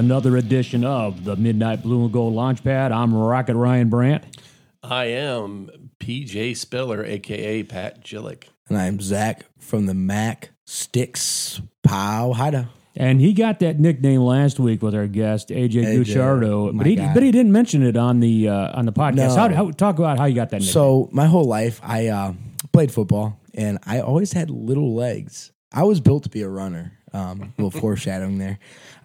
It is another edition of the Midnight Blue and Gold Launchpad. I'm Rocket Ryan Brandt. I am PJ Spiller, aka Pat Gillick. And I'm Zach from the Mac Sticks Pow Hida. And he got that nickname last week with our guest AJ, AJ, Gucciardo, but he guy. but he didn't mention it on the uh, on the podcast. No. How, how talk about how you got that nickname? So my whole life, I uh, played football, and I always had little legs. I was built to be a runner. Um, a little foreshadowing there.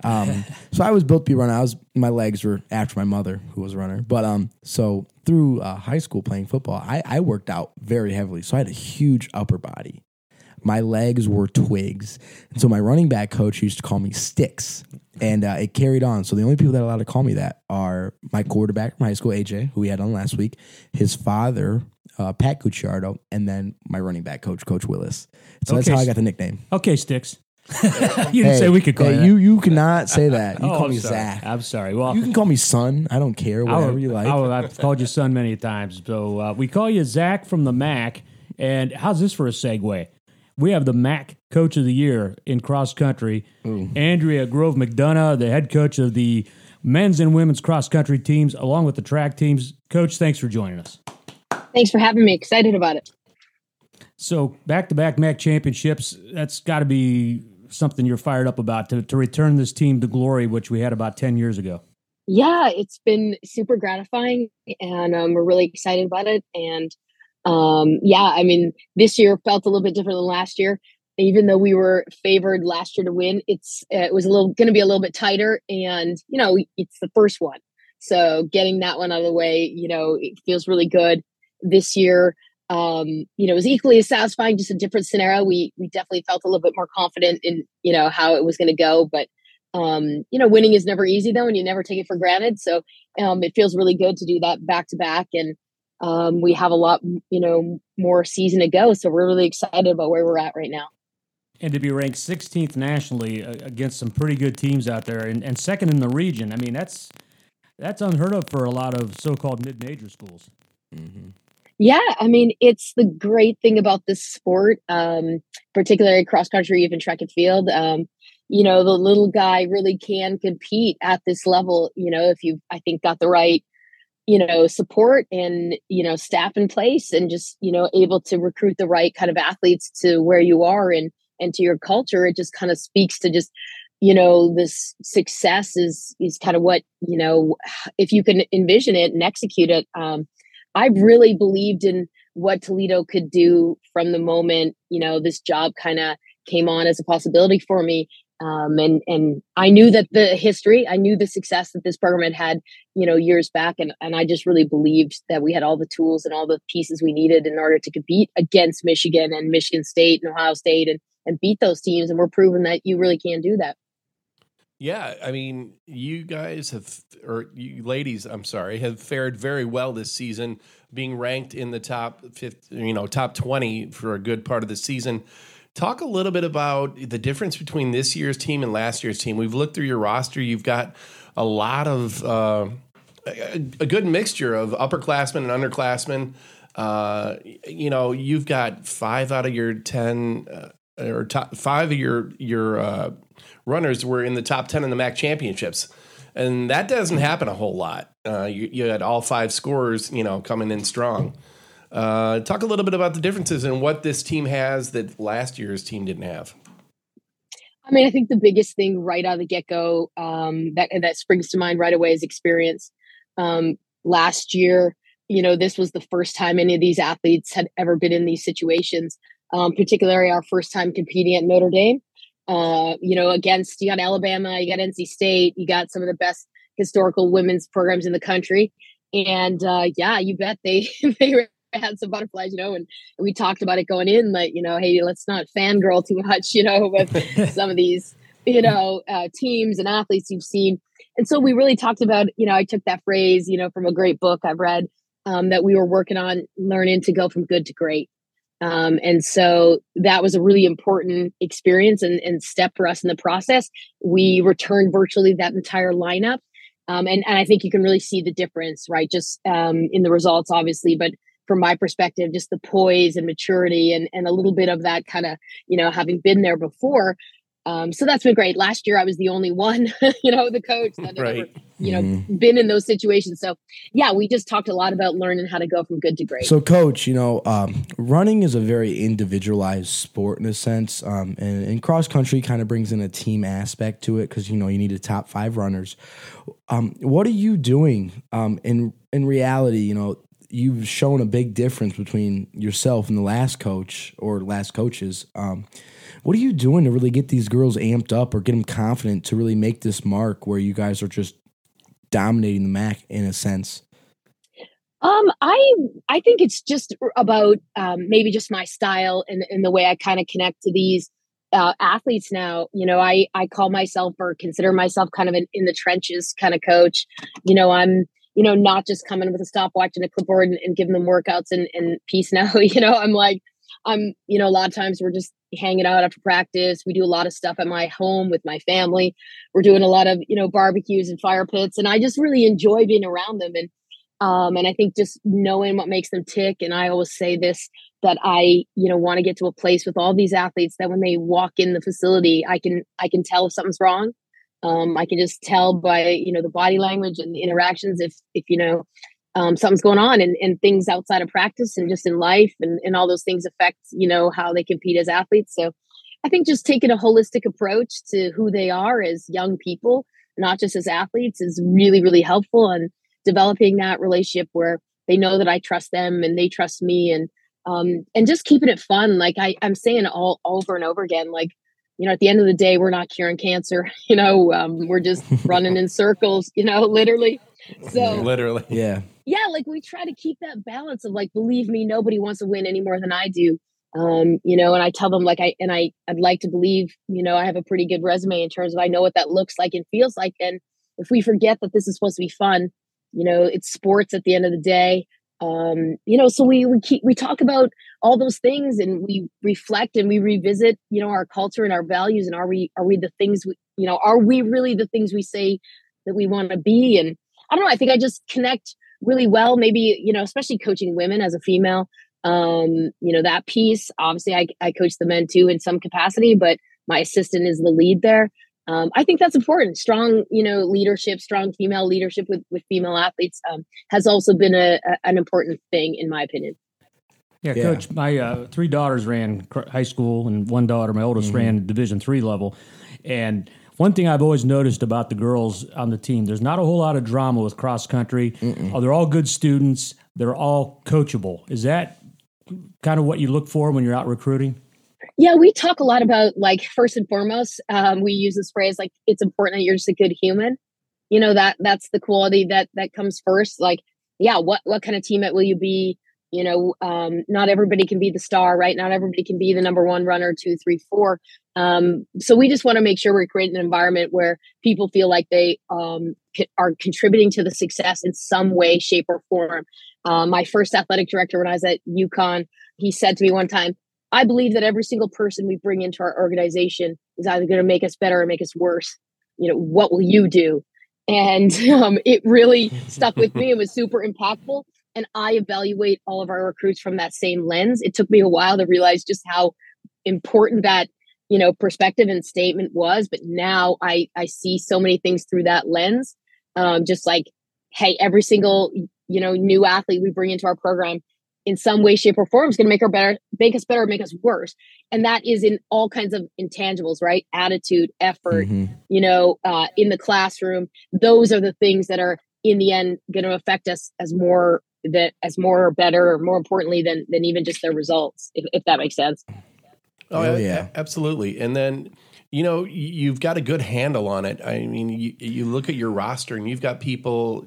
Um, so I was built to be a runner. I was my legs were after my mother, who was a runner. But um, so through uh, high school playing football, I, I worked out very heavily. So I had a huge upper body. My legs were twigs, and so my running back coach used to call me Sticks, and uh, it carried on. So the only people that are allowed to call me that are my quarterback from high school, AJ, who we had on last week, his father, uh, Pat Gucciardo, and then my running back coach, Coach Willis. So that's how I got the nickname. okay, Sticks. you didn't say we could call hey, you. you. You cannot say that. You that. oh, call I'm me sorry. Zach. I'm sorry. Well, You can call me son. I don't care. I Whatever you like. I would- I've called you son many times. So uh, we call you Zach from the MAC. And how's this for a segue? We have the MAC Coach of the Year in cross country, Andrea Grove McDonough, the head coach of the men's and women's cross country teams, along with the track teams. Coach, thanks for joining us. Thanks for having me. Excited about it. So back to back MAC championships, that's got to be something you're fired up about to, to return this team to glory, which we had about 10 years ago. Yeah, it's been super gratifying, and um, we're really excited about it. And um, yeah, I mean, this year felt a little bit different than last year. Even though we were favored last year to win, it's it was a little going to be a little bit tighter, and you know, it's the first one, so getting that one out of the way, you know, it feels really good. This year, um, you know, it was equally as satisfying, just a different scenario. We we definitely felt a little bit more confident in you know how it was going to go, but um, you know, winning is never easy though, and you never take it for granted. So um, it feels really good to do that back to back, and um, we have a lot, you know, more season to go. So we're really excited about where we're at right now. And to be ranked 16th nationally uh, against some pretty good teams out there and, and second in the region, I mean, that's that's unheard of for a lot of so called mid major schools. Yeah, I mean, it's the great thing about this sport, um, particularly cross country, even track and field. Um, you know, the little guy really can compete at this level. You know, if you've, I think, got the right, you know, support and you know staff in place, and just you know able to recruit the right kind of athletes to where you are and and to your culture, it just kind of speaks to just you know this success is is kind of what you know if you can envision it and execute it. Um, I really believed in what Toledo could do from the moment, you know, this job kind of came on as a possibility for me. Um, and and I knew that the history, I knew the success that this program had had, you know, years back, and and I just really believed that we had all the tools and all the pieces we needed in order to compete against Michigan and Michigan State and Ohio State and and beat those teams, and we're proving that you really can do that. Yeah, I mean, you guys have, or you ladies, I'm sorry, have fared very well this season, being ranked in the top 50, you know, top 20 for a good part of the season. Talk a little bit about the difference between this year's team and last year's team. We've looked through your roster. You've got a lot of uh, a, a good mixture of upperclassmen and underclassmen. Uh, you know, you've got five out of your ten, uh, or top, five of your your uh, runners were in the top ten in the MAC championships, and that doesn't happen a whole lot. Uh, you, you had all five scorers, you know, coming in strong. Uh, talk a little bit about the differences and what this team has that last year's team didn't have. I mean, I think the biggest thing right out of the get go um, that that springs to mind right away is experience. Um, last year, you know, this was the first time any of these athletes had ever been in these situations. Um, particularly our first time competing at Notre Dame. Uh, you know, against you got Alabama, you got NC State, you got some of the best historical women's programs in the country, and uh, yeah, you bet they they had some butterflies, you know, and we talked about it going in, like, you know, hey, let's not fangirl too much, you know, with some of these, you know, uh, teams and athletes you've seen. And so we really talked about, you know, I took that phrase, you know, from a great book I've read um, that we were working on learning to go from good to great. Um, and so that was a really important experience and, and step for us in the process. We returned virtually that entire lineup. Um, and, and I think you can really see the difference, right? Just um, in the results, obviously, but from my perspective, just the poise and maturity and, and a little bit of that kind of, you know, having been there before. Um, so that's been great. Last year, I was the only one, you know, the coach that Right. ever, you know, Mhm. been in those situations. So, yeah, we just talked a lot about learning how to go from good to great. So, coach, you know, um, running is a very individualized sport in a sense, um, and, and cross country kind of brings in a team aspect to it because you know you need a top five runners. Um, what are you doing um, in in reality? You know, you've shown a big difference between yourself and the last coach or last coaches. What are you doing to really get these girls amped up or get them confident to really make this mark where you guys are just dominating the MAC in a sense? Um, I I think it's just about um, maybe just my style and, and the way I kind of connect to these uh, athletes now. You know, I I call myself or consider myself kind of an in the trenches kind of coach. You know, I'm you know not just coming with a stopwatch and a clipboard and, and giving them workouts and, and peace now. You know, I'm like I'm you know a lot of times we're just hanging out after practice. We do a lot of stuff at my home with my family. We're doing a lot of you know barbecues and fire pits, and I just really enjoy being around them and um, and I think just knowing what makes them tick. And I always say this that I, you know, want to get to a place with all these athletes that when they walk in the facility, I can I can tell if something's wrong. Um, I can just tell by you know the body language and the interactions if if you know um, something's going on and, and things outside of practice and just in life and, and all those things affect you know how they compete as athletes. So I think just taking a holistic approach to who they are as young people, not just as athletes, is really really helpful and developing that relationship where they know that I trust them and they trust me and um and just keeping it fun like I, I'm saying all over and over again like you know at the end of the day we're not curing cancer you know um, we're just running in circles you know literally so Literally. Yeah. Yeah like we try to keep that balance of like believe me nobody wants to win any more than i do. Um you know and i tell them like i and i i'd like to believe you know i have a pretty good resume in terms of i know what that looks like and feels like and if we forget that this is supposed to be fun you know it's sports at the end of the day um you know so we we keep we talk about all those things and we reflect and we revisit you know our culture and our values and are we are we the things we you know are we really the things we say that we want to be? And i don't know i think i just connect really well maybe you know especially coaching women as a female um you know that piece obviously i, I coach the men too in some capacity but my assistant is the lead there um, I think that's important. Strong, you know, leadership, strong female leadership with with female athletes um, has also been a, a, an important thing, in my opinion. Yeah, Yeah. coach. My uh, three daughters ran high school, and one daughter, my oldest, ran Division three level. And one thing I've always noticed about the girls on the team, there's not a whole lot of drama with cross country. Oh, they're all good students. They're all coachable. Is that kind of what you look for when you're out recruiting? Yeah, we talk a lot about like first and foremost, um, we use this phrase like it's important that you're just a good human. You know that that's the quality that that comes first. Like, yeah, what what kind of teammate will you be? You know, um, not everybody can be the star, right? Not everybody can be the number one runner, two, three, four. Um, so we just want to make sure we're creating an environment where people feel like they um, are contributing to the success in some way, shape, or form. Uh, my first athletic director when I was at UConn, he said to me one time, I believe that every single person we bring into our organization is either going to make us better or make us worse. You know, what will you do? And um, it really stuck with me. It was super impactful. And I evaluate all of our recruits from that same lens. It took me a while to realize just how important that you know perspective and statement was but now i i see so many things through that lens um just like hey every single you know new athlete we bring into our program in some way shape or form is going to make our better make us better or make us worse and that is in all kinds of intangibles right attitude effort Mhm. you know uh, in the classroom those are the things that are in the end going to affect us as more that as more or better or more importantly than than even just their results if, if that makes sense Oh, Oh, yeah. absolutely. And then, you know, you've got a good handle on it. I mean, you, you look at your roster and you've got people,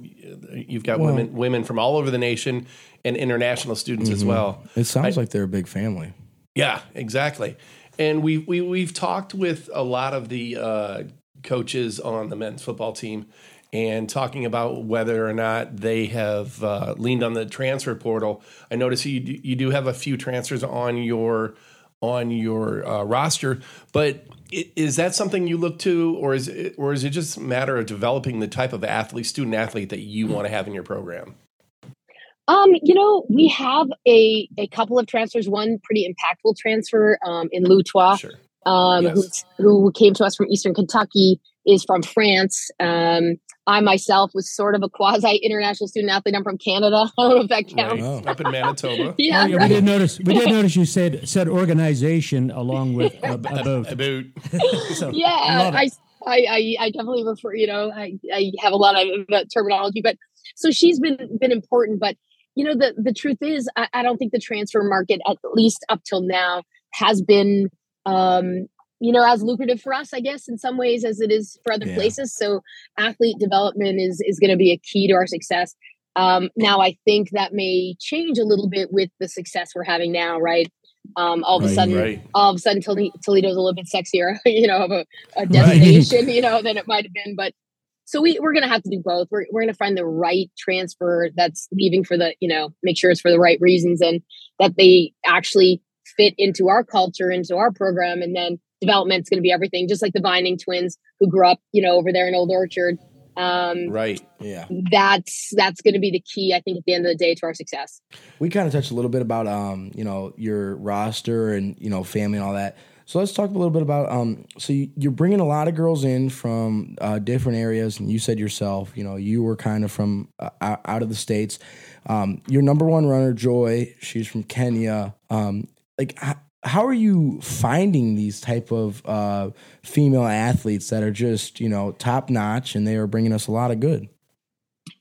you've got Well- women women from all over the nation and international students as well. It sounds like they're a big family. Yeah, exactly. And we we we've talked with a lot of the uh, coaches on the men's football team and talking about whether or not they have uh, leaned on the transfer portal. I notice you do, you do have a few transfers on your on your uh, roster, but is that something you look to, or is it, or is it just a matter of developing the type of athlete, student athlete that you want to have in your program? Um, you know, we have a a couple of transfers. One pretty impactful transfer um, in Lutois. Sure. um, Yes. who, who came to us from Eastern Kentucky, is from France. Um, I myself was sort of a quasi international student athlete. I'm from Canada. I don't know if that counts. Right. Up in Manitoba. Yeah, Oh, yeah, we right. did notice. We did notice you said said organization along with a, a boat. About So, yeah. I, I i i definitely refer you know i i have a lot of uh, terminology but so she's been been important but you know the the truth is I, I don't think the transfer market at least up till now has been um you know as lucrative for us i guess in some ways as it is for other Yeah. places so athlete development is is going to be a key to our success um now i think that may change a little bit with the success we're having now right um all of a sudden right. all of a sudden Tole- Toledo's a little bit sexier, you know, of a, a destination, you know, than it might have been. But so we, we're going to have to do both. We're, we're going to find the right transfer that's leaving for the, you know, make sure it's for the right reasons and that they actually fit into our culture, into our program. And then development's going to be everything, just like the Binding twins who grew up, you know, over there in Old Orchard. Um, right. Yeah. that's that's going to be the key, I think, at the end of the day to our success. We kind of touched a little bit about um, you know, your roster and you know, family and all that. So let's talk a little bit about um. So you, you're bringing a lot of girls in from uh, different areas, and you said yourself, you know, you were kind of from uh, out of the states. Um, your number one runner, Joy, she's from Kenya. Um, like, how are you finding these type of uh, female athletes that are just you know top notch, and they are bringing us a lot of good?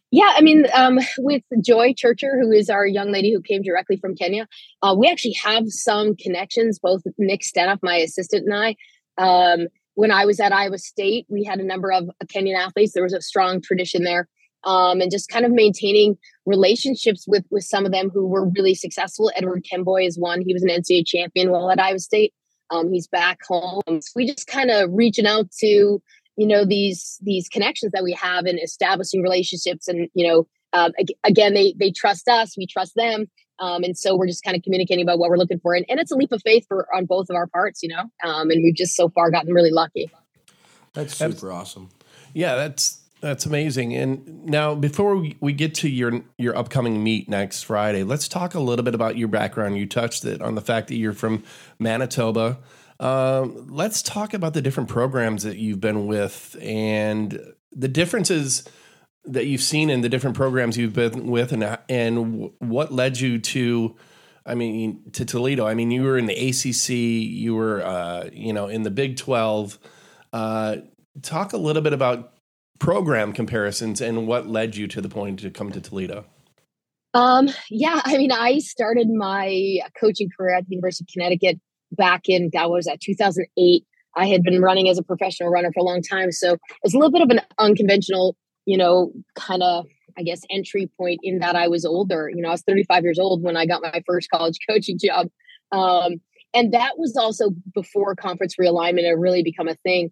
Yeah, I mean, um, with Joy Churcher, who is our young lady who came directly from Kenya, uh, we actually have some connections. Both Nick Stenoff, my assistant, and I. Um, when I was at Iowa State, we had a number of Kenyan athletes. There was a strong tradition there, um, and just kind of maintaining relationships with with some of them who were really successful. Edward Kemboi is one. He was an NCAA champion while at Iowa State. Um, he's back home. So we just kind of reaching out to you know these these connections that we have and establishing relationships and you know um, again they they trust us we trust them um, and so we're just kind of communicating about what we're looking for and, and it's a leap of faith for on both of our parts you know um, and we've just so far gotten really lucky That's super awesome. Yeah, that's that's amazing. And now, before we, get to your your upcoming meet next Friday, let's talk a little bit about your background. You touched it on the fact that you're from Manitoba. Um, let's talk about the different programs that you've been with and the differences that you've seen in the different programs you've been with, and and what led you to. I mean, to Toledo. I mean, you were in the ACC. You were, uh, you know, in the Big Twelve. Uh, talk a little bit about program comparisons and what led you to the point to come to Toledo. Um, yeah, I mean, I started my coaching career at the University of Connecticut back in that was at 2008. I had been running as a professional runner for a long time, so it's a little bit of an unconventional, you know, kind of I guess entry point in that I was older. You know, I was 35 years old when I got my first college coaching job, um, and that was also before conference realignment had really become a thing.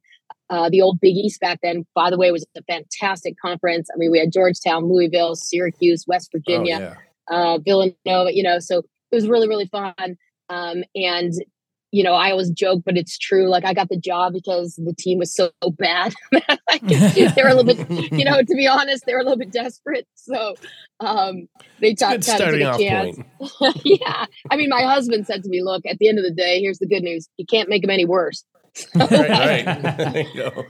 Uh, the old Big East back then, by the way, was a fantastic conference. I mean, we had Georgetown, Louisville, Syracuse, West Virginia, Oh, uh, Villanova, you know, so it was really, really fun. Um, and, you know, I always joke, but it's true. Like I got the job because the team was so bad. Like, they were a little bit, you know, to be honest, they were a little bit desperate. So um, they Good to a chance. yeah. I mean, my husband said to me, look, at the end of the day, here's the good news. You can't make them any worse. right, right. You go.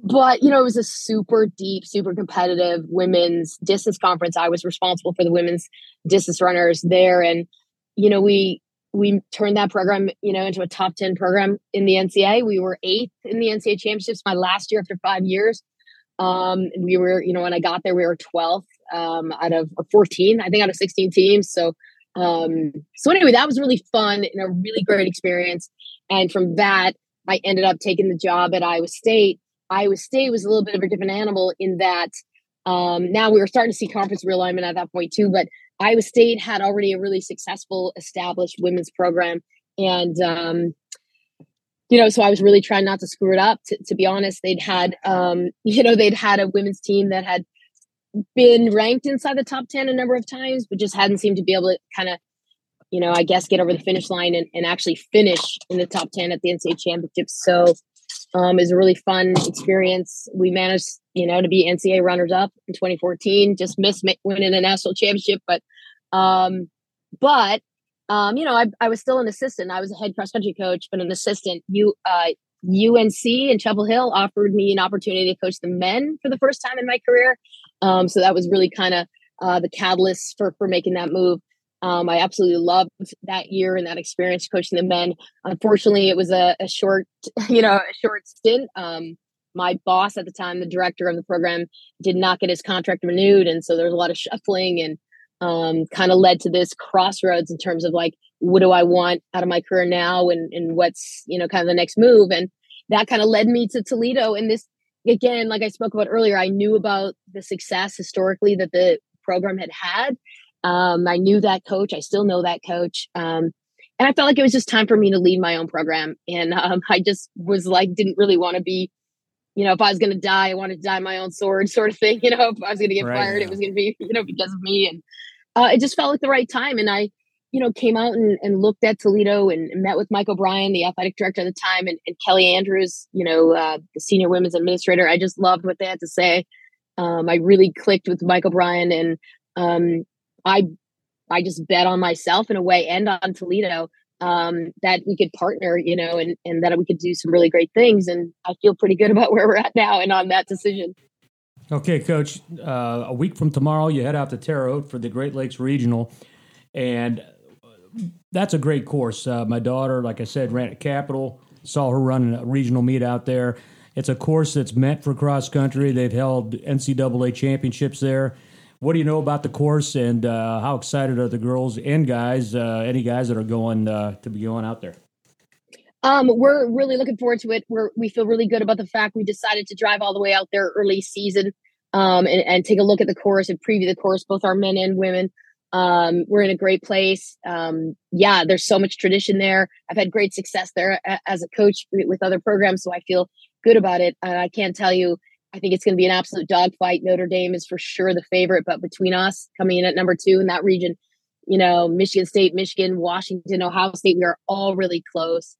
but you know it was a super deep super competitive women's distance conference i was responsible for the women's distance runners there and you know we we turned that program you know into a top 10 program in the ncaa we were eighth in the ncaa championships my last year after five years. Um we were you know when i got there we were 12th um out of 14 i think out of 16 teams. So um so anyway that was really fun and a really great experience. And from that i ended up taking the job at iowa state. Iowa State was a little bit of a different animal in that um, now we were starting to see conference realignment at that point too. But Iowa State had already a really successful established women's program, and um, you know, so I was really trying not to screw it up. To, to be honest, they'd had um, you know they'd had a women's team that had been ranked inside the top ten a number of times, but just hadn't seemed to be able to kind of you know, I guess get over the finish line and, and actually finish in the top 10 at the NCAA championships. So um, was a really fun experience. We managed, you know, to be NCAA runners up in 2014, just missed winning a national championship. But, um, but um, you know, I, I was still an assistant. I was a head cross country coach, but an assistant. You, uh, UNC and Chapel Hill offered me an opportunity to coach the men for the first time in my career. Um, so that was really kind of uh, the catalyst for for making that move. Um, I absolutely loved that year and that experience coaching the men. Unfortunately, it was a, a short, you know, a short stint. Um, my boss at the time, the director of the program, did not get his contract renewed, and so there was a lot of shuffling and um, kind of led to this crossroads in terms of like, what do I want out of my career now, and and what's you know kind of the next move, and that kind of led me to Toledo. And this again, like I spoke about earlier, I knew about the success historically that the program had had. Um, I knew that coach. I still know that coach. Um, and I felt like it was just time for me to lead my own program. And um, I just was like, didn't really want to be, you know, if I was going to die, I wanted to die my own sword, sort of thing. You know, if I was going to get right, fired, yeah. it was going to be, you know, because of me. And uh, it just felt like the right time. And I, you know, came out and, and looked at Toledo and, met with Mike O'Brien, the athletic director at the time, and, and Kelly Andrews, you know, uh, the senior women's administrator. I just loved what they had to say. Um, I really clicked with Mike O'Brien, and um, I, I just bet on myself in a way and on Toledo um, that we could partner, you know, and and that we could do some really great things. And I feel pretty good about where we're at now and on that decision. Okay, Coach. Uh, a week from tomorrow, you head out to Terre Haute for the Great Lakes Regional, and that's a great course. Uh, my daughter, like I said, ran at Capital. Saw her running a regional meet out there. It's a course that's meant for cross country. They've held NCAA championships there. What do you know about the course, and uh, how excited are the girls and guys? Uh, any guys that are going uh, to be going out there? Um, we're really looking forward to it. We're, we feel really good about the fact we decided to drive all the way out there early season um, and, and take a look at the course and preview the course, both our men and women. Um, we're in a great place. Um, yeah, there's so much tradition there. I've had great success there as a coach with other programs, so I feel good about it. And I can't tell you, I think it's going to be an absolute dogfight. Notre Dame is for sure the favorite, but between us coming in at number two in that region, you know, Michigan State, Michigan, Washington, Ohio State, we are all really close.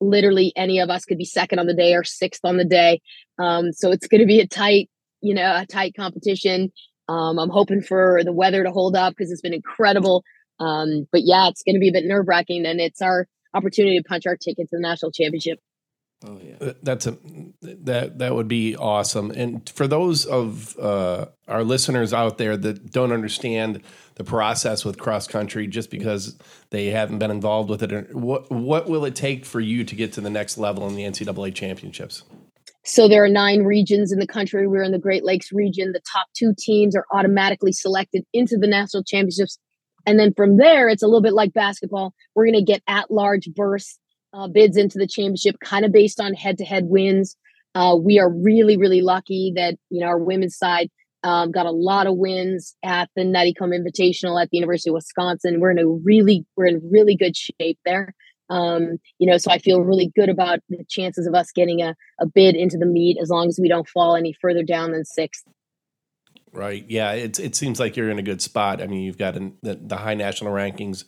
Literally, any of us could be second on the day or sixth on the day. Um, so it's going to be a tight, you know, a tight competition. Um, I'm hoping for the weather to hold up because it's been incredible. Um, but yeah, it's going to be a bit nerve wracking, and it's our opportunity to punch our ticket to the national championship. Oh yeah, uh, that's a that that would be awesome. And for those of uh, our listeners out there that don't understand the process with cross country, just because they haven't been involved with it, what what will it take for you to get to the next level in the NCAA championships? So there are nine regions in the country. We're in the Great Lakes region. The top two teams are automatically selected into the national championships. And then from there, it's a little bit like basketball. We're going to get at large bursts, uh, bids into the championship, kind of based on head to head wins. Uh, we are really, really lucky that, you know, our women's side um, got a lot of wins at the Nuttycombe Invitational at the University of Wisconsin. We're in a really, we're in really good shape there. Um, you know, so I feel really good about the chances of us getting a, a bid into the meet as long as we don't fall any further down than sixth. Right. Yeah. It, it seems like you're in a good spot. I mean, you've got an, the, the high national rankings.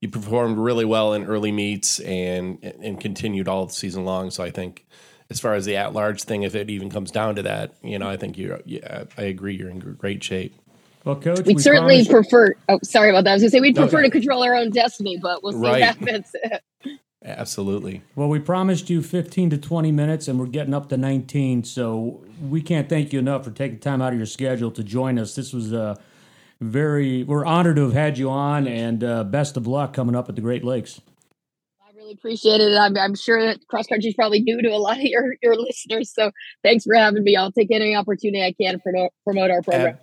You performed really well in early meets and and continued all season long. So I think, as far as the at large thing, if it even comes down to that, you know, I think you're. Yeah, I agree. You're in great shape. Well, coach, we'd we certainly promised- prefer. Oh, sorry about that. I was going to say we'd prefer okay. to control our own destiny, but we'll see right. what happens. Absolutely. Well, we promised you 15 to 20 minutes, and we're getting up to 19. So we can't thank you enough for taking time out of your schedule to join us. This was a uh, very, we're honored to have had you on, and uh, best of luck coming up at the Great Lakes. I really appreciate it. I'm, I'm sure that cross country is probably new to a lot of your, your listeners. So thanks for having me. I'll take any opportunity I can to promote, promote our program. Ab-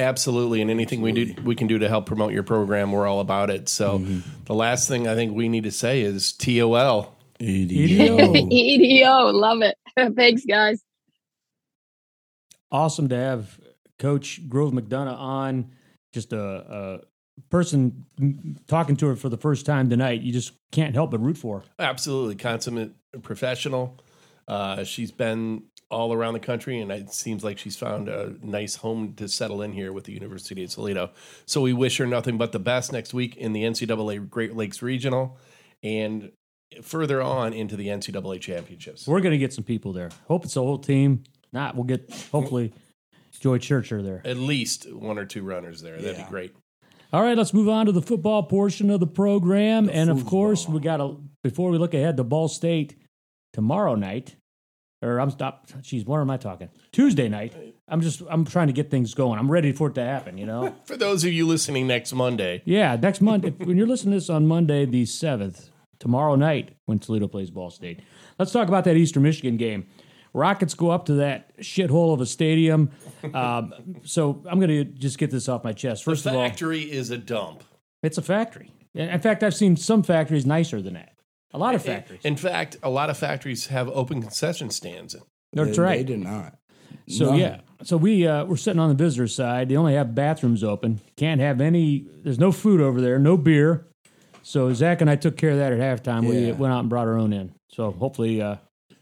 Absolutely, and anything Absolutely. we do we can do to help promote your program, we're all about it. So, mm-hmm. the last thing I think we need to say is TOL. EDO. EDO, love it. Thanks, guys. Awesome to have Coach Grove McDonough on. Just a, a person talking to her for the first time tonight. You just can't help but root for. Her. Absolutely, consummate professional. Uh, she's been all around the country, and it seems like she's found a nice home to settle in here with the University of Toledo. So we wish her nothing but the best next week in the NCAA Great Lakes Regional and further on into the NCAA championships. We're going to get some people there. Hope it's a whole team. Not, we'll get hopefully Joy Churcher there. At least one or two runners there. That'd yeah. be great. All right, let's move on to the football portion of the program. and of course, we got to, before we look ahead to Ball State tomorrow night, or I'm stop. Jeez, what am I talking? Tuesday night. I'm just, I'm trying to get things going. I'm ready for it to happen, you know? For those of you listening next Monday, yeah, next Monday. when you're listening to this on Monday, the 7th, tomorrow night, when Toledo plays Ball State. Let's talk about that Eastern Michigan game. Rockets go up to that shithole of a stadium. Um, so I'm going to just get this off my chest. First the of all, the factory is a dump. it's a factory. In fact, I've seen some factories nicer than that. A lot of factories. In fact, a lot of factories have open concession stands. That's They- right. They did not. So None. yeah, so we uh, we're sitting on the visitor side. They only have bathrooms open. Can't have any. There's no food over there. No beer. So Zach and I took care of that at halftime. We went out and brought our own in. So hopefully, uh,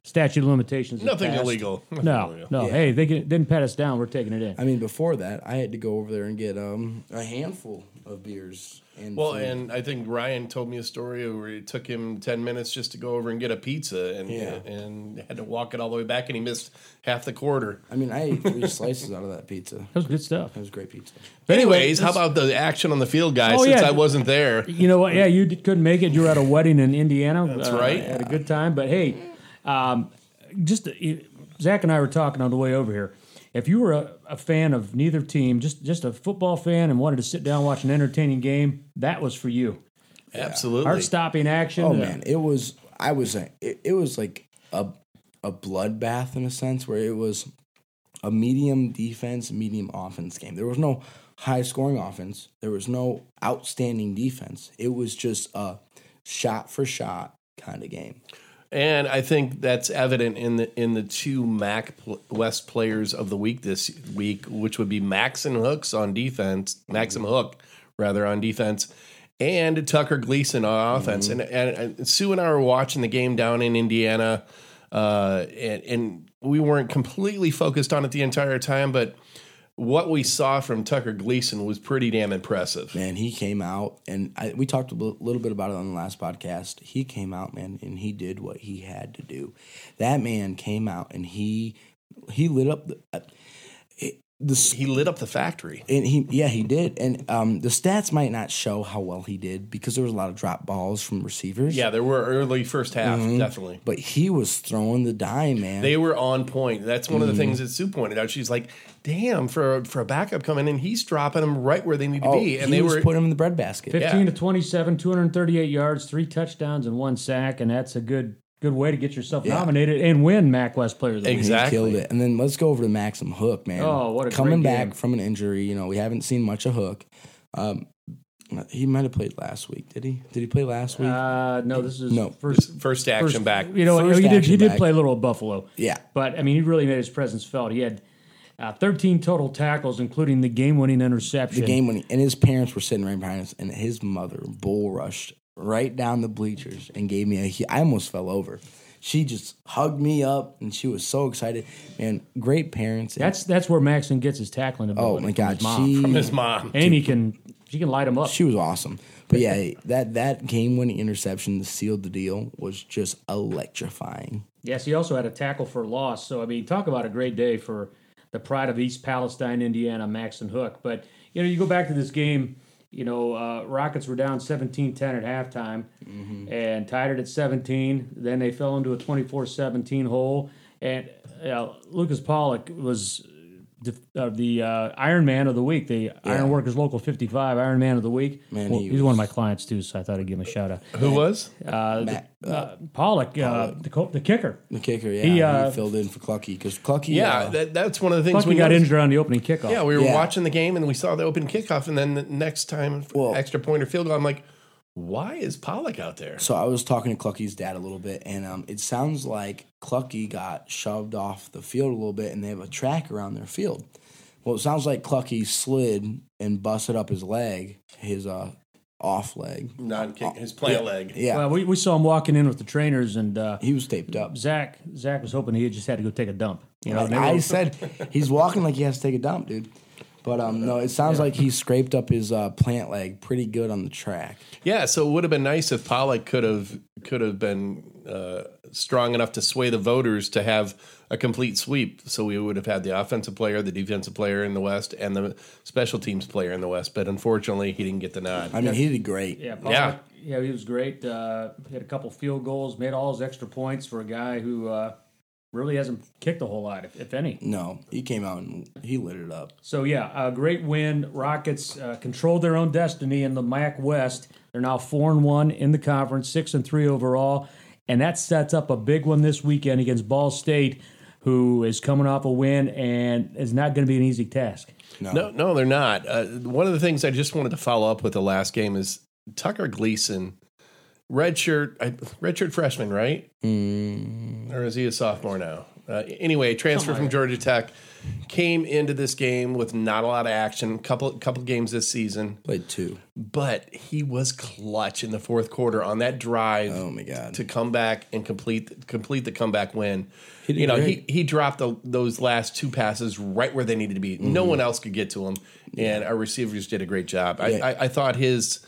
statute of limitations. Nothing passed. illegal. Nothing No, illegal. no. Yeah. Hey, they didn't pat us down. We're taking it in. I mean, before that, I had to go over there and get um, a handful of beers. And Well, food. and I think Ryan told me a story where it took him ten minutes just to go over and get a pizza, and Yeah. and had to walk it all the way back, and he missed half the quarter. I mean, I ate three slices out of that pizza. That was good stuff. It was great pizza. But Anyways, how about the action on the field, guys? Oh, since yeah. I wasn't there, You know what? Yeah, you d- couldn't make it. You were at a wedding in Indiana. That's Uh, right. Had a good time. But hey, um, just uh, Zach and I were talking on the way over here. If you were a, a fan of neither team, just just a football fan, and wanted to sit down and watch an entertaining game, that was for you. absolutely. Heart stopping action. Oh uh, man, it was. I was. a- It, it was like a a bloodbath in a sense, where it was a medium defense, medium offense game. There was no high scoring offense. There was no outstanding defense. It was just a shot for shot kind of game. And I think that's evident in the in the two MAC pl- West players of the week this week, which would be Max and Hooks on defense, Maxen Hook rather on defense, and Tucker Gleason on offense. And, and, and Sue and I were watching the game down in Indiana, uh, and, and we weren't completely focused on it the entire time, but what we saw from Tucker Gleason was pretty damn impressive. Man, he came out, and I, we talked a little bit about it on the last podcast. He came out, man, and he did what he had to do. That man came out, and he he lit up the. Uh, It, the He lit up the factory. and he yeah he did and um the stats might not show how well he did because there was a lot of drop balls from receivers Yeah, there were early first half, definitely. but he was throwing the dime man They were on point. That's one of the Mm-hmm. things that Sue pointed out. She's like, "Damn, for for a backup coming in, he's dropping them right where they need to oh, be." And he they was were putting him in the breadbasket 15 Yeah. to 27, 238 yards, three touchdowns, and one sack, and that's a good good way to get yourself Yeah. nominated and win MAC West Player of the Week. Exactly. he killed it and then let's go over to Maxen Hook man Oh, what a coming great back game. from an injury you know we haven't seen much of Hook um he might have played last week did he did he play last week Uh, no, this is No. first first action first- back. You know, First he did. He did back. play a little at Buffalo. yeah But I mean, he really made his presence felt. He had uh, 13 total tackles, including the game-winning interception. the game when he, and his parents were sitting right behind us and his mother bull rushed right down the bleachers and gave me a. I almost fell over she just hugged me up and she was so excited and great parents and- That's that's where Maxen gets his tackling oh ability. my from god his mom. she From his mom. Amy can she can light him up. she was awesome but yeah that that game winning interception that sealed the deal was just electrifying Yes, he also had a tackle for loss. So I mean, talk about a great day for the pride of East Palestine, Indiana, Maxen Hook. But you know, you go back to this game. You know, uh, Rockets were down 17-10 at halftime and tied it at 17. Then they fell into a 24-17 hole. And uh, Lucas Pollock was uh, the uh, Iron Man of the week, the Iron Workers Local 55 Iron Man of the week. Man, Well, he he's one of my clients too, so I thought I'd give him a shout out. Who was? Uh, Matt, uh, Pollock, uh, the, co- the kicker. the kicker yeah He, he, uh, filled in for Clucky because Clucky Yeah, uh, that, that's one of the things Plus, we we got noticed. injured on the opening kickoff. Yeah, we were Yeah. watching the game and we saw the open kickoff, and then the next time Well- extra point or field goal, I'm like, "Why is Pollock out there?" So I was talking to Clucky's dad a little bit, and um, it sounds like Clucky got shoved off the field a little bit, and they have a track around their field. Well, it sounds like Clucky slid and busted up his leg, his uh, off leg. Non kick, his plant yeah. leg. Yeah, Well, we, we saw him walking in with the trainers, and uh, he was taped up. Zach Zach was hoping he just had to go take a dump. You know, Like, they I said he's walking like he has to take a dump, dude. But um, no, it sounds like he scraped up his uh, plant leg pretty good on the track. Yeah, so it would have been nice if Pollock could have could have been uh, strong enough to sway the voters to have a complete sweep. So we would have had the offensive player, the defensive player in the West, and the special teams player in the West. But unfortunately, he didn't get the nod. I mean, he did great. Yeah, Pollock, yeah, he was great. Uh, he had a couple field goals, made all his extra points for a guy who uh, really hasn't kicked a whole lot, if, if any. No, he came out and he lit it up. So yeah, a great win. Rockets uh, controlled their own destiny in the MAC West. They're now four and one in the conference, six and three overall, and that sets up a big one this weekend against Ball State, who is coming off a win and is not going to be an easy task. No, No, no, they're not. Uh, one of the things I just wanted to follow up with the last game is Tucker Gleason, redshirt, I- redshirt freshman, right? Mm, Or is he a sophomore now? Uh, anyway, transfer from Georgia Tech, came into this game with not a lot of action, couple couple games this season, played two. but he was clutch in the fourth quarter on that drive Oh my god. to come back and complete complete the comeback win. He you know, great. he he dropped the, those last two passes right where they needed to be. No one else could get to him, and our receivers did a great job. I, Mm-hmm. I, I thought his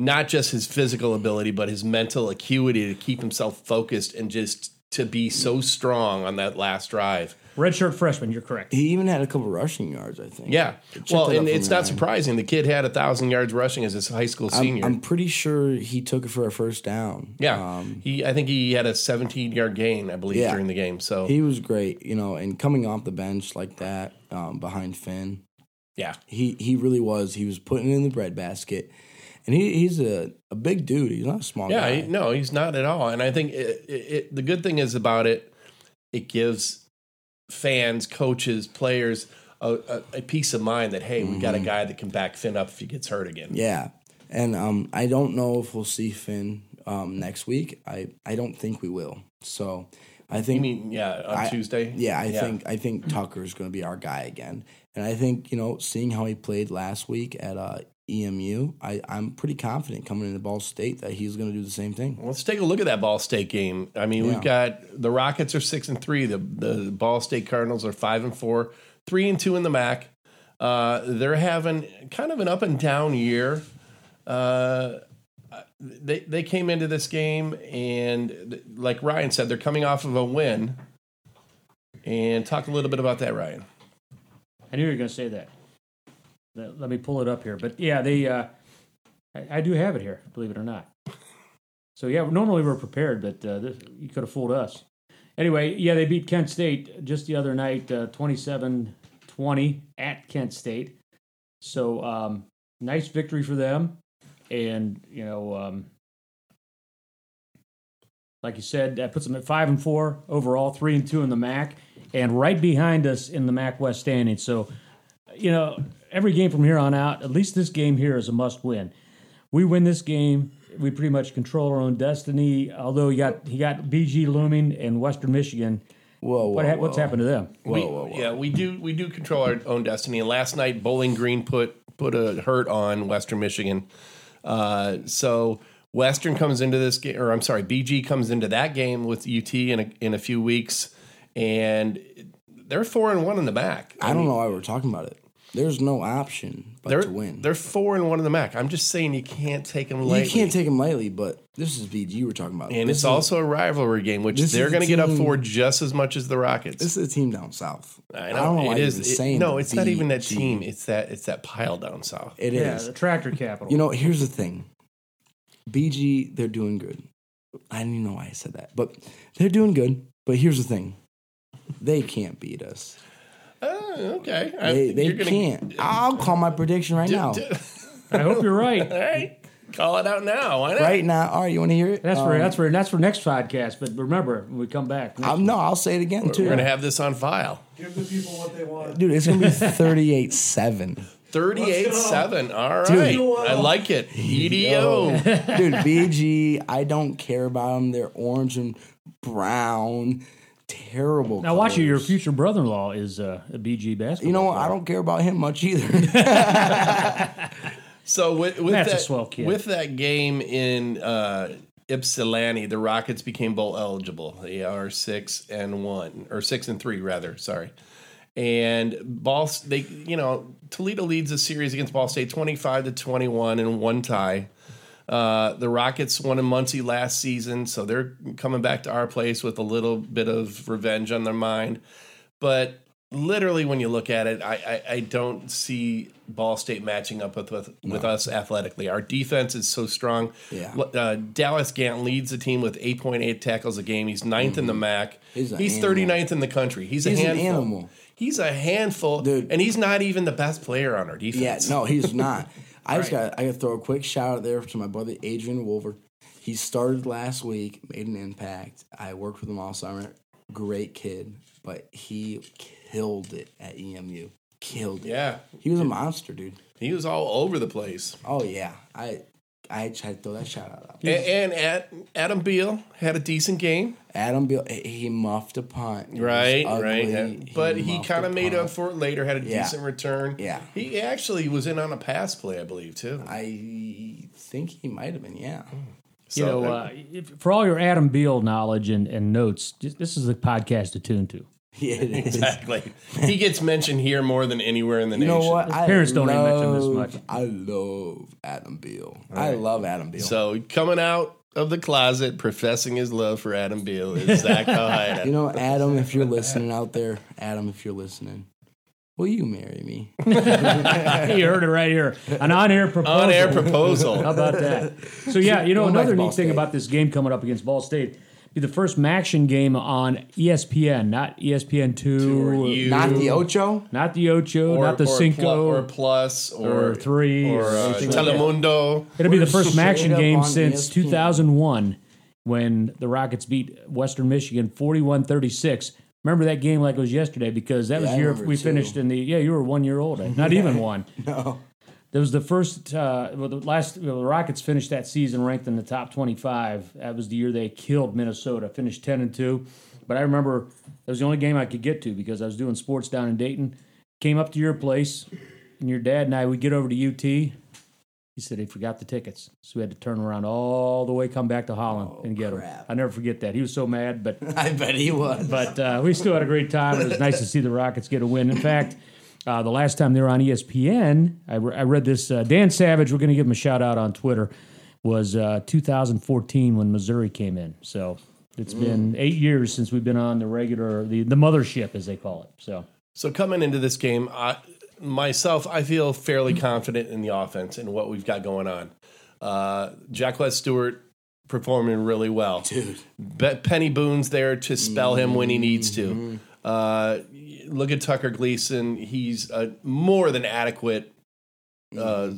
not just his physical ability, but his mental acuity to keep himself focused and just to be so strong on that last drive. Redshirt freshman, you're correct. He even had a couple rushing yards, I think. Yeah, Check well, and it's not surprising. The kid had a thousand yards rushing as his high school senior. I'm, I'm pretty sure he took it for a first down. yeah, Um, he. I think he had a 17 yard gain, I believe, Yeah. during the game. So he was great, you know, and coming off the bench like that um, behind Finn, yeah, he he really was. He was putting it in the bread basket, and he, he's a, a big dude. He's not a small Yeah, guy. he- no, he's not at all. And I think it, it, it, the good thing is about it, it gives fans, coaches, players a, a, a peace of mind that hey, we got a guy that can back Finn up if he gets hurt again. Mm-hmm. Yeah, and um, I don't know if we'll see Finn um, next week. I I don't think we will. So I think You mean yeah on I- Tuesday? Yeah, I think I think Tucker's going to be our guy again, and I think you know, seeing how he played last week at uh, EMU, I, I'm pretty confident coming into Ball State that he's going to do the same thing. Let's take a look at that Ball State game. I mean, Yeah. we've got the Rockets are six and three. The the Ball State Cardinals are five and four, three and two in the MAC. Uh, they're having kind of an up and down year. Uh, they they came into this game and, like Ryan said, they're coming off of a win. And talk a little bit about that, Ryan. I knew you were going to say that. Let me pull it up here. But yeah, they. Uh, I, I do have it here, believe it or not. So yeah, normally we're prepared, but uh, this, you could have fooled us. Anyway, yeah, they beat Kent State just the other night, uh, 27-20 at Kent State. So um, nice victory for them, and you know, um, like you said, that puts them at five and four overall, three and two in the MAC, and right behind us in the MAC West standings. So you know, every game from here on out, at least this game here is a must win. We win this game, we pretty much control our own destiny. Although you got he got BG looming and Western Michigan. Whoa, whoa, What ha- what's whoa. happened to them? we, whoa, whoa. Yeah, we do we do control our own destiny. And last night, Bowling Green put put a hurt on Western Michigan. Uh, so Western comes into this game, or I'm sorry, BG comes into that game with UT in a, in a few weeks, and they're four and one in the back. I don't know why we're talking about it. There's no option but They're to win. they're four and one in the MAC. I'm just saying you can't take them You lightly. can't take him lightly, but this is BG we're talking about. and this it's is, also a rivalry game, which they're going to get up team- for just as much as the Rockets. this is a team down south. I, don't know why it you're is. even it- saying no, it's not even that team. It's that it's that pile down south. It is. Yeah, the tractor capital. You know, here's the thing. BG, they're doing good. I don't even know why I said that, but they're doing good. But here's the thing. They can't beat us. Oh, okay. I- They, they you're gonna- can't. I'll call my prediction right now. I hope you're right. All right. Call it out now. Why not? Right now. All right, you want to hear it? That's for Um, that's for that's for next podcast. But remember, when we come back, next I'm, no, I'll say it again too. We're going to have this on file. Give the people what they want. Dude, it's gonna be 38 7. 38 7. All Dude. I like it. EDO. Dude, BG, I don't care about them. They're orange and brown. Terrible. now watch you. Your future brother-in-law is uh, a BG basketball. You know what? player. I don't care about him much either. So with, with That's a that swell kid. with that game in uh, Ypsilanti, the Rockets became bowl eligible. They are six and one, or six and three rather. Sorry. And Ball, they you know Toledo leads the series against Ball State twenty five to twenty one in one tie. Uh, the Rockets won in Muncie last season, so they're coming back to our place with a little bit of revenge on their mind. But literally, when you look at it, I, I, I don't see Ball State matching up with with, with us athletically. Our defense is so strong. Yeah. Uh, Dallas Gant leads the team with 8.8 tackles a game. He's 9th in the MAC. He's He's, an animal. 39th in the country. He's, He's a an handful. animal. He's a handful, Dude. and he's not even the best player on our defense. Yeah, no, he's not. I just got I got to throw a quick shout out there to my brother Adrian Wolver. He started last week, made an impact. I worked with him all summer. Great kid, but he killed it at EMU. Killed it. Yeah, He was a monster, dude. he was all over the place. Oh yeah. I I just had to throw that shout out. out. And, and Ad, Adam Beal had a decent game, Adam Beal, he muffed a punt. It was right? ugly. Right. But he muffed kind of made punt. up for it later. Had a Yeah. decent return. Yeah. he actually was in on a pass play, I believe, too. I think he might have been, yeah. You So, know, uh, uh, if, for all your Adam Beal knowledge and, and notes, this is the podcast to tune to. Yeah, it is. exactly. he gets mentioned here more than anywhere in the You nation. know what? I parents don't even mention this much. I love Adam Beal. I love Adam Beal. So coming out of the closet, professing his love for Adam Beal is Zach Ojeda. you know, Adam, if you're listening out there, Adam, if you're listening, will you marry me? you heard it right here. An on-air proposal. on air proposal. How about that? So yeah, you know another to Ball neat thing about this game coming up against Ball State be the first MACtion game on ESPN, not ESPN two, Or you. Not the Ocho? not the Ocho, not the or Cinco. plu- or plus or, or three, or or uh, anything like. Telemundo. It'll be the first straight MACtion game since 2001 when the Rockets beat Western Michigan 41-36. Remember that game like it was yesterday because that Yeah, was I year we too. finished in the yeah you were one year old not even one No. That was the first. Uh, well, the last well, the Rockets finished that season ranked in the top twenty-five. That was the year they killed Minnesota, finished ten and two. But I remember that was the only game I could get to because I was doing sports down in Dayton. Came up to your place, and your dad and I would get over to UT. He said he forgot the tickets, so we had to turn around all the way, come back to Holland and get them. I never forget that. He was so mad, but I bet he was. but uh, we still had a great time. It was nice to see the Rockets get a win. In fact, uh, the last time they were on ESPN, I, re- I read this. Uh, Dan Savage, we're going to give him a shout out on Twitter, was uh, 2014 when Missouri came in. So it's been eight years since we've been on the regular, the, the mothership, as they call it. So So coming into this game, I, myself, I feel fairly confident in the offense and what we've got going on. Uh, Jacquez Stuart performing really well. Dude. Be- Peny Boone's there to spell him when he needs to. Mm-hmm. Uh, look at Tucker Gleason; he's a more than adequate uh,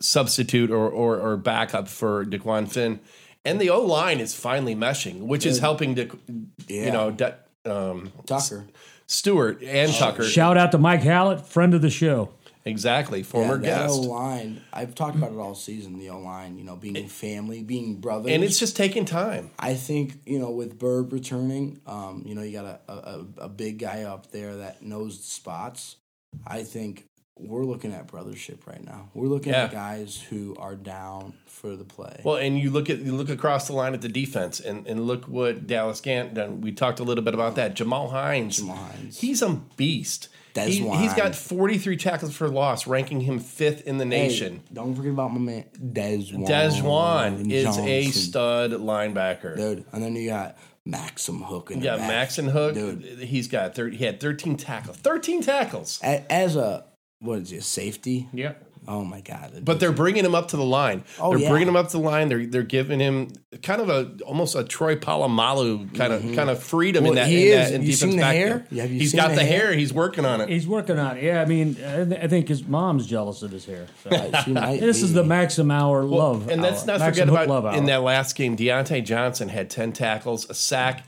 substitute or, or or backup for DeQuan Finn. And the O line is finally meshing, which is helping to, Yeah. you know, De- um, Tucker. Stuart and Tucker. shout out to Mike Hallett, friend of the show. Exactly, former yeah, that guest. O line. I've talked about it all season. The O line, you know, being family, being brothers, and it's just taking time. I think you know with Bird returning, um, you know you got a, a a big guy up there that knows the spots. I think we're looking at brothership right now. We're looking at guys who are down for the play. Well, and you look at you look across the line at the defense, and, and look what Dallas Gant done. We talked a little bit about that. Jamal Hines, Jamal Hines. he's a beast. Des He, Juan. has got 43 tackles for loss, ranking him fifth in the Hey, nation. don't forget about my man Desjuan. Des Juan is a Johnson. stud linebacker. dude. And then you got Maxen Hook in the Yeah, back. Maxen Hook. Dude. He's got 30, he had 13 tackles. 13 tackles. A- As a what is he, a safety? Yep. Oh my god! But they're bringing him up to the line. Oh, they're yeah. bringing him up to the line. They're they're giving him kind of a almost a Troy Polamalu kind of kind of freedom Mm-hmm. Well, in that. he in is. That, in You seen the back hair? Yeah, have you He's seen got the the hair? hair? He's working on it. He's working on it. Yeah, I mean, I, th- I think his mom's jealous of his hair. So. Might this is the Maxim Hour love. and let's not Maxim forget about love in that last game, Deontay Johnson had ten tackles, a sack,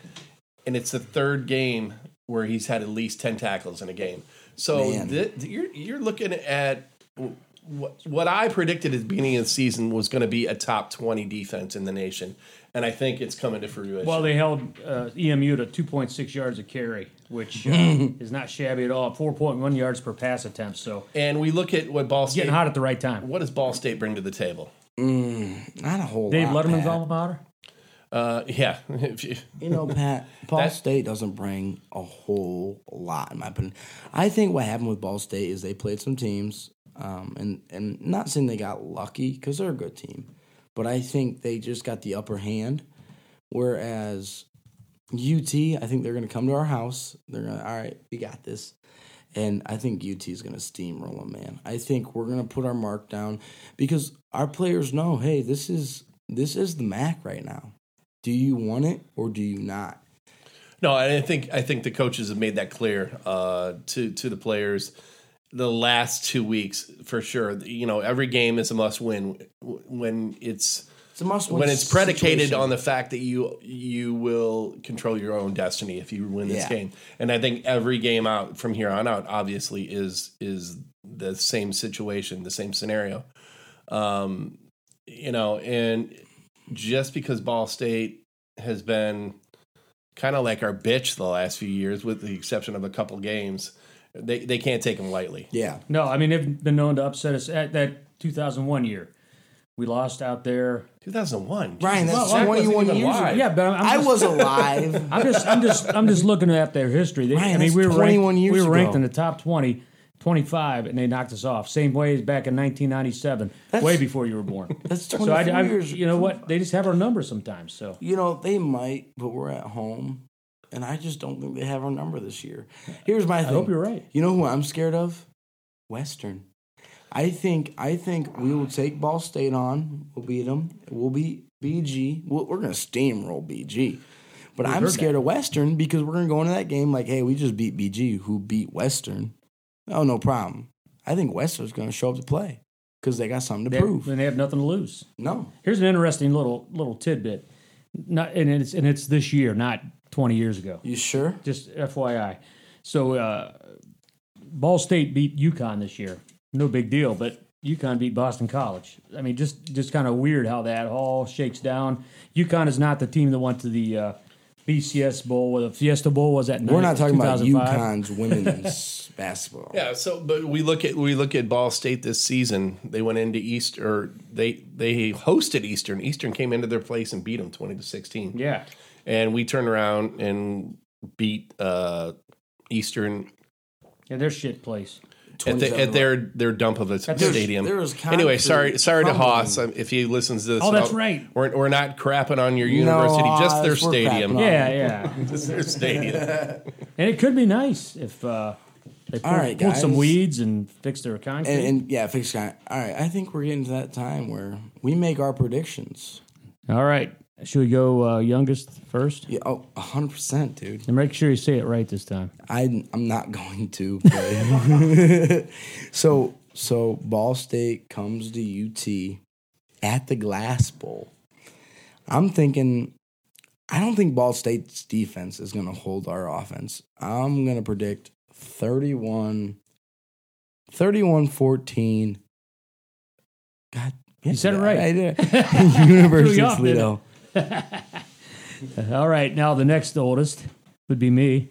and it's the third game where he's had at least ten tackles in a game. So Man. th- you're you're looking at what, what I predicted at the beginning of the season was going to be a top twenty defense in the nation, and I think it's coming to fruition. Well, they held uh, EMU to 2.6 yards a carry, which uh, is not shabby at all. 4.1 yards per pass attempt. So and we look at what Ball State. getting hot at the right time. What does Ball State bring to the table? not a whole lot. Dave lot. Letterman's Pat. alma mater. Uh, yeah, you- You know, Pat, Ball That- State doesn't bring a whole lot, in my opinion. I think what happened with Ball State is they played some teams, um, and and not saying they got lucky because they're a good team, but I think they just got the upper hand. Whereas UT, I think they're going to come to our house. They're going to, all right, we got this. And I think UT is going to steamroll them, man. I think we're going to put our mark down because our players know, hey, this is this is the MAC right now. Do you want it or do you not? No, I think I think the coaches have made that clear uh, to to the players. The last two weeks, for sure. You know, every game is a must win when it's It's a must when it's predicated on the fact that you you will control your own destiny if you win this Yeah. game. And I think every game out from here on out obviously is is the same situation, the same scenario. Um, you know, and just because Ball State has been kind of like our bitch the last few years, with the exception of a couple games, they they can't take them lightly. Yeah. No, I mean they've been known to upset us at that 2001 year. We lost out there. 2001, Ryan, that's Zach wasn't 21 years alive. ago. Yeah, but I'm, I'm I was alive. I'm just, I'm just, I'm just looking at their history. They, Ryan, I mean, that's we were 21 ranked, years we were ranked ago. in the top 20, 25, and they knocked us off. Same way as back in 1997, That's- way before you were born. That's so I, I, years. you know what? They just have our number sometimes. So You know, they might, but we're at home. And I just don't think they have our number this year. Here's my thing. I hope you're right. You know who I'm scared of? Western. I think I think we will take Ball State on. We'll beat them. We'll beat BG. We'll, we're going to steamroll BG. But I'm heard scared of Western because we're going to go into that game like, hey, we just beat BG, who beat Western. Oh, no problem. I think Western's going to show up to play because they got something to They, prove. and they have nothing to lose. No. Here's an interesting little little tidbit. Not and it's and it's this year, not 20 years ago. You sure? Just FYI. So uh, Ball State beat UConn this year. No big deal, but UConn beat Boston College. I mean, just just kind of weird how that all shakes down. UConn is not the team that went to the uh, BCS Bowl or the Fiesta Bowl. Was that? We're not talking about 2005? UConn's women's basketball. Yeah, so but we look at we look at Ball State this season. They went into East or they they hosted Eastern. Eastern came into their place and beat them twenty to sixteen. Yeah, and we turned around and beat uh, Eastern yeah, they're shit place. at, the, at their their dump of a their- stadium. there was anyway, sorry concrete sorry to crumbling. Haas um, if he listens to this. Oh, that's right. We're, we're not crapping on your university, just their stadium. Yeah, yeah, Just their stadium. and it could be nice if uh, they pulled, All right, pulled some weeds and fixed their concrete. And, and yeah, fixed guy. All right, I think we're getting to that time where we make our predictions. All right, should we go uh, youngest first? Yeah, oh, hundred percent, dude. And make sure you say it right this time. I I'm not going to. but- so so Ball State comes to UT at the Glass Bowl. I'm thinking. I don't think Ball State's defense is going to hold our offense. I'm going to predict 31 31 14. God, You said it right. I did. Threw University of Toledo. All right, now the next oldest would be me.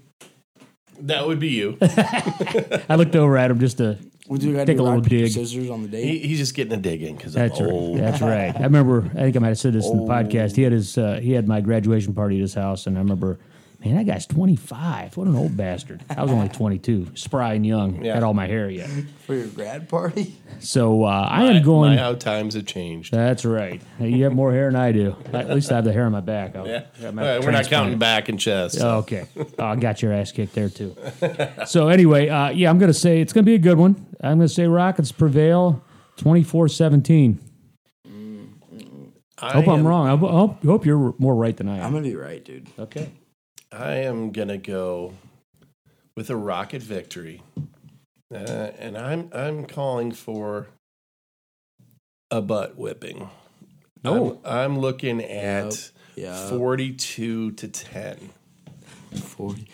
that would be you. I looked over at him just to. Would you guys Take do a little rock, paper, dig. scissors on the date? He, he's just getting a dig in because I'm That's old. right. That's right. I remember. I think I might have said this in the podcast. He had his. Uh, he had my graduation party at his house, and I remember. Man, that guy's 25. What an old bastard. I was only 22, spry and young. Yeah. Had all my hair yet. For your grad party? So uh, I am going. My, how times have changed. That's right. You have more hair than I do. At least I have the hair on my back. I'll, Yeah. my right, we're not counting back and chest. Oh, okay. Oh, I got your ass kicked there too. So anyway, uh, yeah, I'm going to say it's going to be a good one. I'm going to say Rockets prevail 24-17. I Hope I'm wrong. I hope, hope you're more right than I am. I'm am. gonna be right, dude. Okay. I am gonna go with a rocket victory, uh, and I'm I'm calling for a butt whipping. Oh. I'm, I'm looking at Yeah. forty-two to ten. Forty.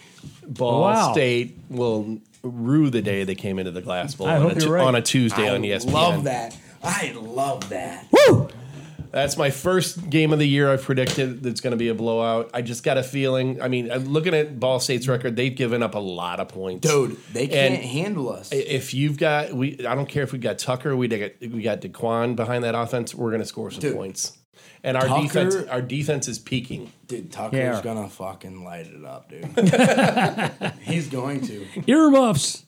Ball Wow. State will rue the day they came into the Glass Bowl on, a, you're right. on a Tuesday on I ESPN. love that. I love that. Woo! That's my first game of the year. I've predicted that's going to be a blowout. I just got a feeling. I mean, uh, looking at Ball State's record, they've given up a lot of points, Dude, they can't And- handle us. If you've got, we, I don't care if we got Tucker, we got we got DeQuan behind that offense. We're going to score some Dude. points, and our Tucker- defense, our defense is peaking. Dude, Tucker's Yeah. gonna fucking light it up, dude. He's going to. Earmuffs.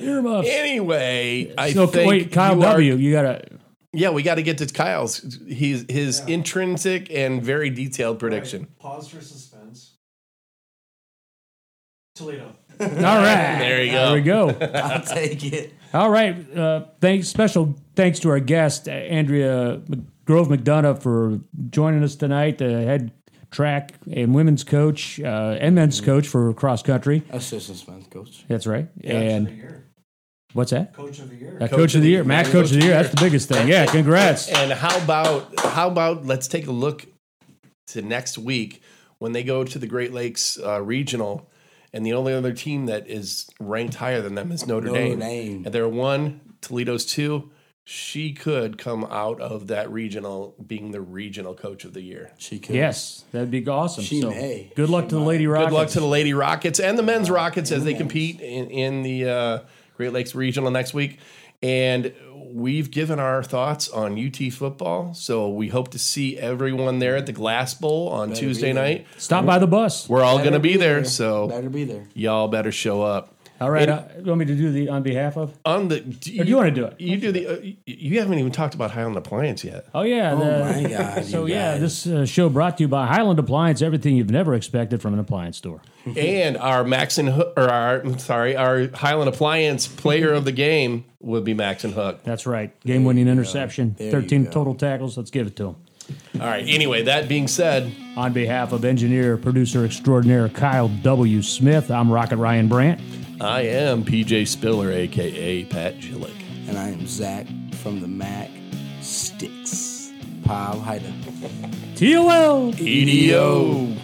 Earmuffs. Anyway, I So think wait, Kyle you are- W. You got to Yeah, we got to get to Kyle's his his intrinsic and very detailed prediction. Pause for suspense. Toledo. All right. There you There we go. I'll take it. All right. Uh, thanks. Special thanks to our guest, uh, Andrea Grove McDonough, for joining us tonight, the head track and women's coach uh, and men's coach for cross country. Assistant suspense coach. That's right. Coach of the and year. What's that? Coach of the year. Uh, coach, of the year, Matt Coach of the year. That's the biggest thing. Yeah, congrats. And how about how about let's take a look to next week when they go to the Great Lakes uh, regional, and the only other team that is ranked higher than them is Notre, Notre Dame. Dame. And they're one, Toledo's two. She could come out of that regional being the regional coach of the year. She could. Yes, that'd be awesome. She so, may. Good luck She to the. Lady Rockets. Good luck to the Lady Rockets and the men's Rockets as they compete in, in the uh, Great Lakes Regional next week. And we've given our thoughts on UT football. So we hope to see everyone there at the Glass Bowl on Better Tuesday night. Stop by the bus. We're all going to be there. there. So Better be there. y'all better show up. All right. Uh, you want me to do the on behalf of? On the, do Or do you want to do it? You do the. Uh, you- you haven't even talked about Highland Appliance yet. Oh yeah. Oh the- my God. So yeah, guys. this uh, show brought to you by Highland Appliance. Everything you've never expected from an appliance store. and our Maxen Hook, or our I'm sorry, our Highland Appliance player of the game would be Maxen Hook. That's right. Game-winning interception, 13 total tackles. Let's give it to him. All right. Anyway, that being said, On behalf of engineer, producer extraordinaire Kyle W. Smith, I'm Rocket Ryan Brandt. I am PJ Spiller, aka Pat Gillick. And I am Zach from the Mac Sticks. Pile Haida. TOL. EDO.